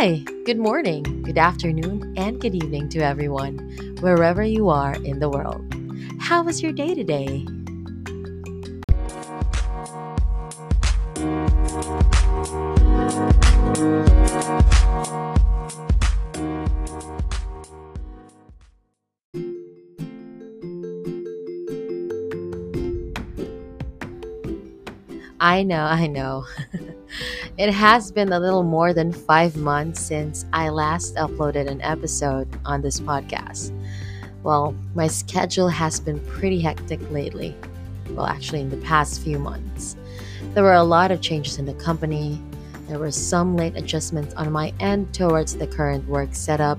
Hi, good morning, good afternoon, and good evening to everyone, wherever you are in the world. How was your day today? I know, I know. it has been a little more than five months since I last uploaded an episode on this podcast. Well, my schedule has been pretty hectic lately. Well, actually, in the past few months. There were a lot of changes in the company. There were some late adjustments on my end towards the current work setup.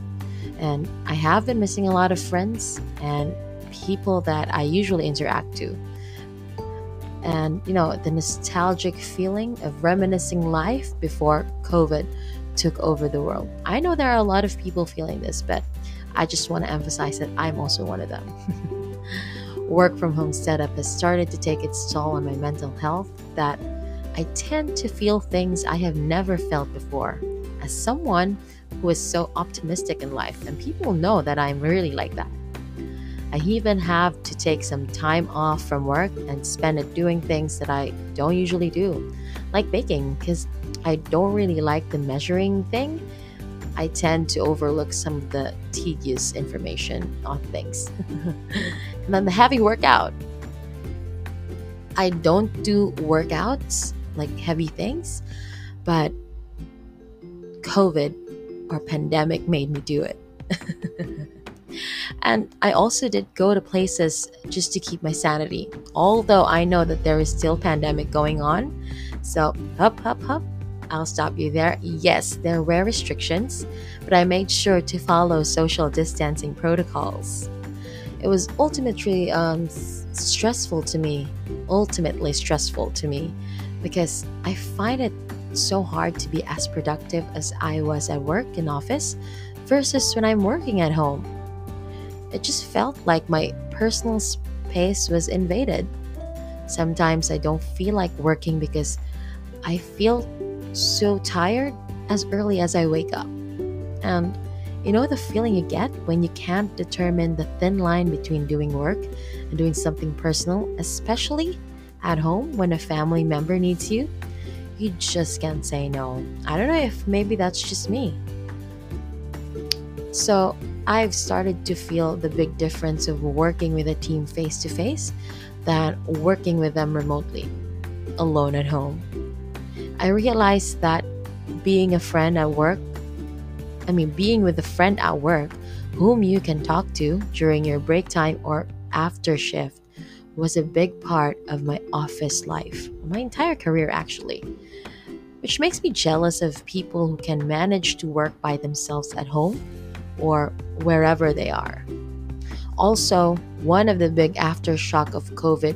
And I have been missing a lot of friends and people that I usually interact to and you know the nostalgic feeling of reminiscing life before covid took over the world. I know there are a lot of people feeling this but i just want to emphasize that i'm also one of them. Work from home setup has started to take its toll on my mental health that i tend to feel things i have never felt before. As someone who is so optimistic in life and people know that i'm really like that I even have to take some time off from work and spend it doing things that I don't usually do, like baking, because I don't really like the measuring thing. I tend to overlook some of the tedious information on things. and then the heavy workout. I don't do workouts, like heavy things, but COVID or pandemic made me do it. And I also did go to places just to keep my sanity, although I know that there is still pandemic going on. So, hup, hup, hup. I'll stop you there. Yes, there were restrictions, but I made sure to follow social distancing protocols. It was ultimately um, stressful to me, ultimately stressful to me, because I find it so hard to be as productive as I was at work in office versus when I'm working at home. It just felt like my personal space was invaded. Sometimes I don't feel like working because I feel so tired as early as I wake up. And you know the feeling you get when you can't determine the thin line between doing work and doing something personal, especially at home when a family member needs you? You just can't say no. I don't know if maybe that's just me. So, I've started to feel the big difference of working with a team face to face than working with them remotely, alone at home. I realized that being a friend at work, I mean, being with a friend at work whom you can talk to during your break time or after shift was a big part of my office life, my entire career actually. Which makes me jealous of people who can manage to work by themselves at home or wherever they are. Also, one of the big aftershock of COVID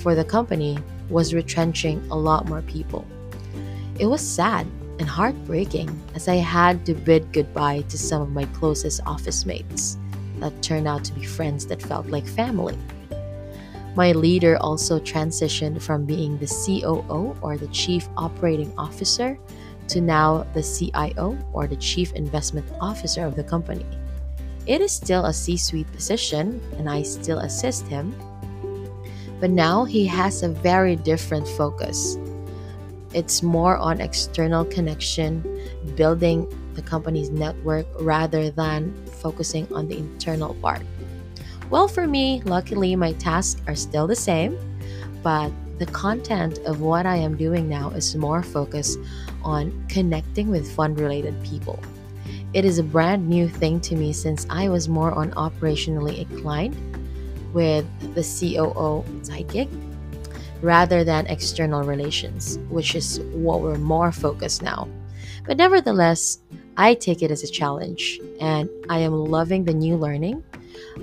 for the company was retrenching a lot more people. It was sad and heartbreaking as I had to bid goodbye to some of my closest office mates that turned out to be friends that felt like family. My leader also transitioned from being the COO or the Chief Operating Officer to now the CIO or the Chief Investment Officer of the company. It is still a C suite position, and I still assist him, but now he has a very different focus. It's more on external connection, building the company's network rather than focusing on the internal part. Well, for me, luckily, my tasks are still the same, but the content of what I am doing now is more focused on connecting with fund related people. It is a brand new thing to me since I was more on operationally inclined with the COO side gig rather than external relations, which is what we're more focused now. But nevertheless, I take it as a challenge and I am loving the new learning.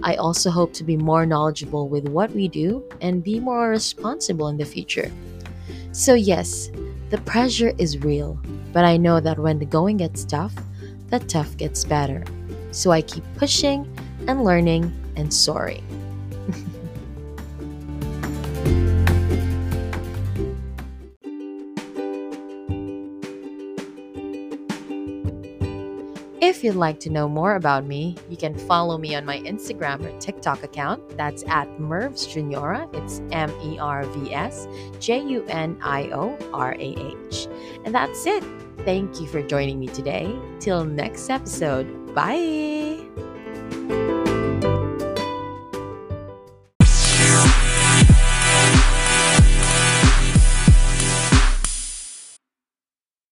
I also hope to be more knowledgeable with what we do and be more responsible in the future. So, yes, the pressure is real, but I know that when the going gets tough, the tough gets better. So I keep pushing and learning and soaring. If you'd like to know more about me, you can follow me on my Instagram or TikTok account. That's at Mervs Juniorah. It's M E R V S J U N I O R A H. And that's it. Thank you for joining me today. Till next episode. Bye.